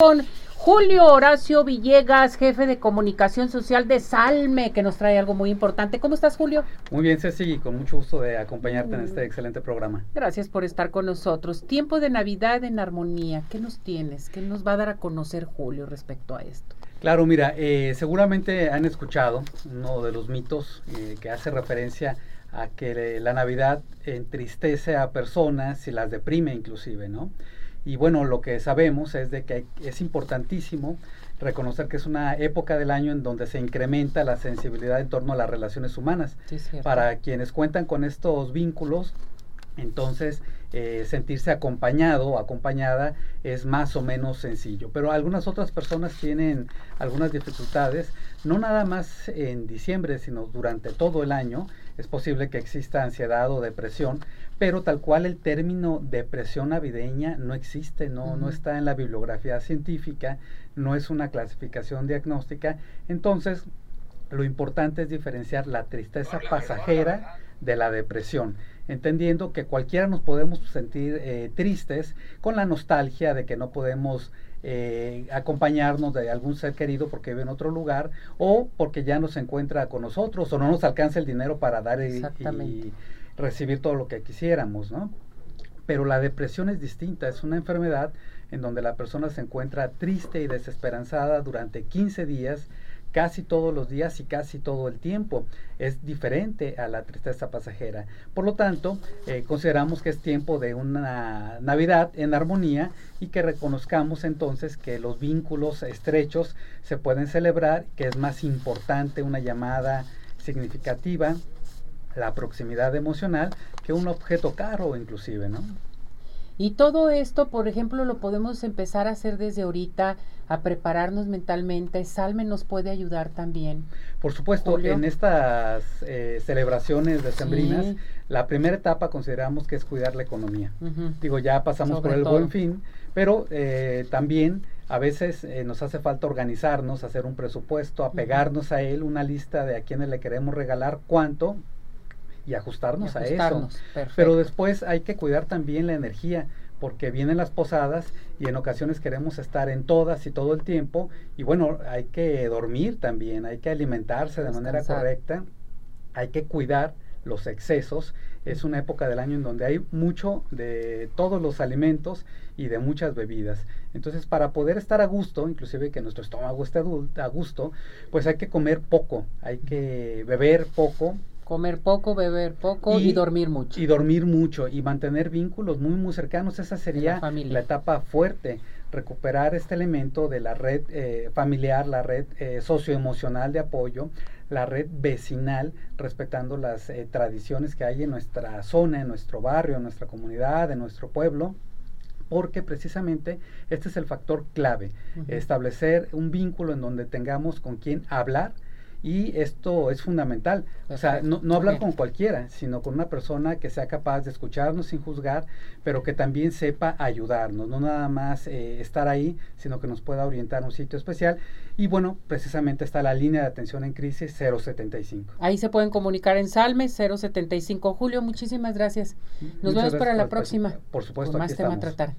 con Julio Horacio Villegas, jefe de comunicación social de Salme, que nos trae algo muy importante. ¿Cómo estás, Julio? Muy bien, Ceci, con mucho gusto de acompañarte en este excelente programa. Gracias por estar con nosotros. Tiempo de Navidad en armonía. ¿Qué nos tienes? ¿Qué nos va a dar a conocer Julio respecto a esto? Claro, mira, eh, seguramente han escuchado uno de los mitos eh, que hace referencia a que la Navidad entristece a personas y las deprime inclusive, ¿no? Y bueno, lo que sabemos es de que es importantísimo reconocer que es una época del año en donde se incrementa la sensibilidad en torno a las relaciones humanas. Para quienes cuentan con estos vínculos, entonces eh, sentirse acompañado o acompañada es más o menos sencillo. Pero algunas otras personas tienen algunas dificultades, no nada más en diciembre, sino durante todo el año. Es posible que exista ansiedad o depresión, pero tal cual el término depresión navideña no existe, no, no está en la bibliografía científica, no es una clasificación diagnóstica. Entonces, lo importante es diferenciar la tristeza pasajera de la depresión entendiendo que cualquiera nos podemos sentir eh, tristes con la nostalgia de que no podemos eh, acompañarnos de algún ser querido porque vive en otro lugar o porque ya no se encuentra con nosotros o no nos alcanza el dinero para dar y, y recibir todo lo que quisiéramos, ¿no? Pero la depresión es distinta, es una enfermedad en donde la persona se encuentra triste y desesperanzada durante 15 días casi todos los días y casi todo el tiempo. Es diferente a la tristeza pasajera. Por lo tanto, eh, consideramos que es tiempo de una Navidad en armonía y que reconozcamos entonces que los vínculos estrechos se pueden celebrar, que es más importante una llamada significativa, la proximidad emocional, que un objeto caro inclusive, ¿no? Y todo esto, por ejemplo, lo podemos empezar a hacer desde ahorita, a prepararnos mentalmente. Salme nos puede ayudar también. Por supuesto, en estas eh, celebraciones decembrinas, la primera etapa consideramos que es cuidar la economía. Digo, ya pasamos por el buen fin, pero eh, también a veces eh, nos hace falta organizarnos, hacer un presupuesto, apegarnos a él, una lista de a quienes le queremos regalar cuánto, y ajustarnos, a eso. Pero después hay que cuidar también la energía, porque vienen las posadas y en ocasiones queremos estar en todas y todo el tiempo. Y bueno, hay que dormir también, hay que alimentarse de manera correcta, hay que cuidar los excesos. Es una época del año en donde hay mucho de todos los alimentos y de muchas bebidas. Entonces, para poder estar a gusto, inclusive que nuestro estómago esté a gusto, pues hay que comer poco, hay que beber poco, Comer poco, beber poco y, dormir mucho. Y dormir mucho y mantener vínculos muy, muy cercanos. Esa sería la, etapa fuerte. Recuperar este elemento de la red eh, familiar, la red eh, socioemocional de apoyo, la red vecinal, respetando las eh, tradiciones que hay en nuestra zona, en nuestro barrio, en nuestra comunidad, en nuestro pueblo porque precisamente este es el factor clave, establecer un vínculo en donde tengamos con quien hablar, y esto es fundamental. O sea, no, no hablar con cualquiera, sino con una persona que sea capaz de escucharnos sin juzgar, pero que también sepa ayudarnos, no nada más eh, estar ahí, sino que nos pueda orientar a un sitio especial. Y bueno, precisamente está la línea de atención en crisis 075. Ahí se pueden comunicar en Salme 075. Julio, muchísimas gracias. Nos vemos para la próxima. Por supuesto. más tema a tratar.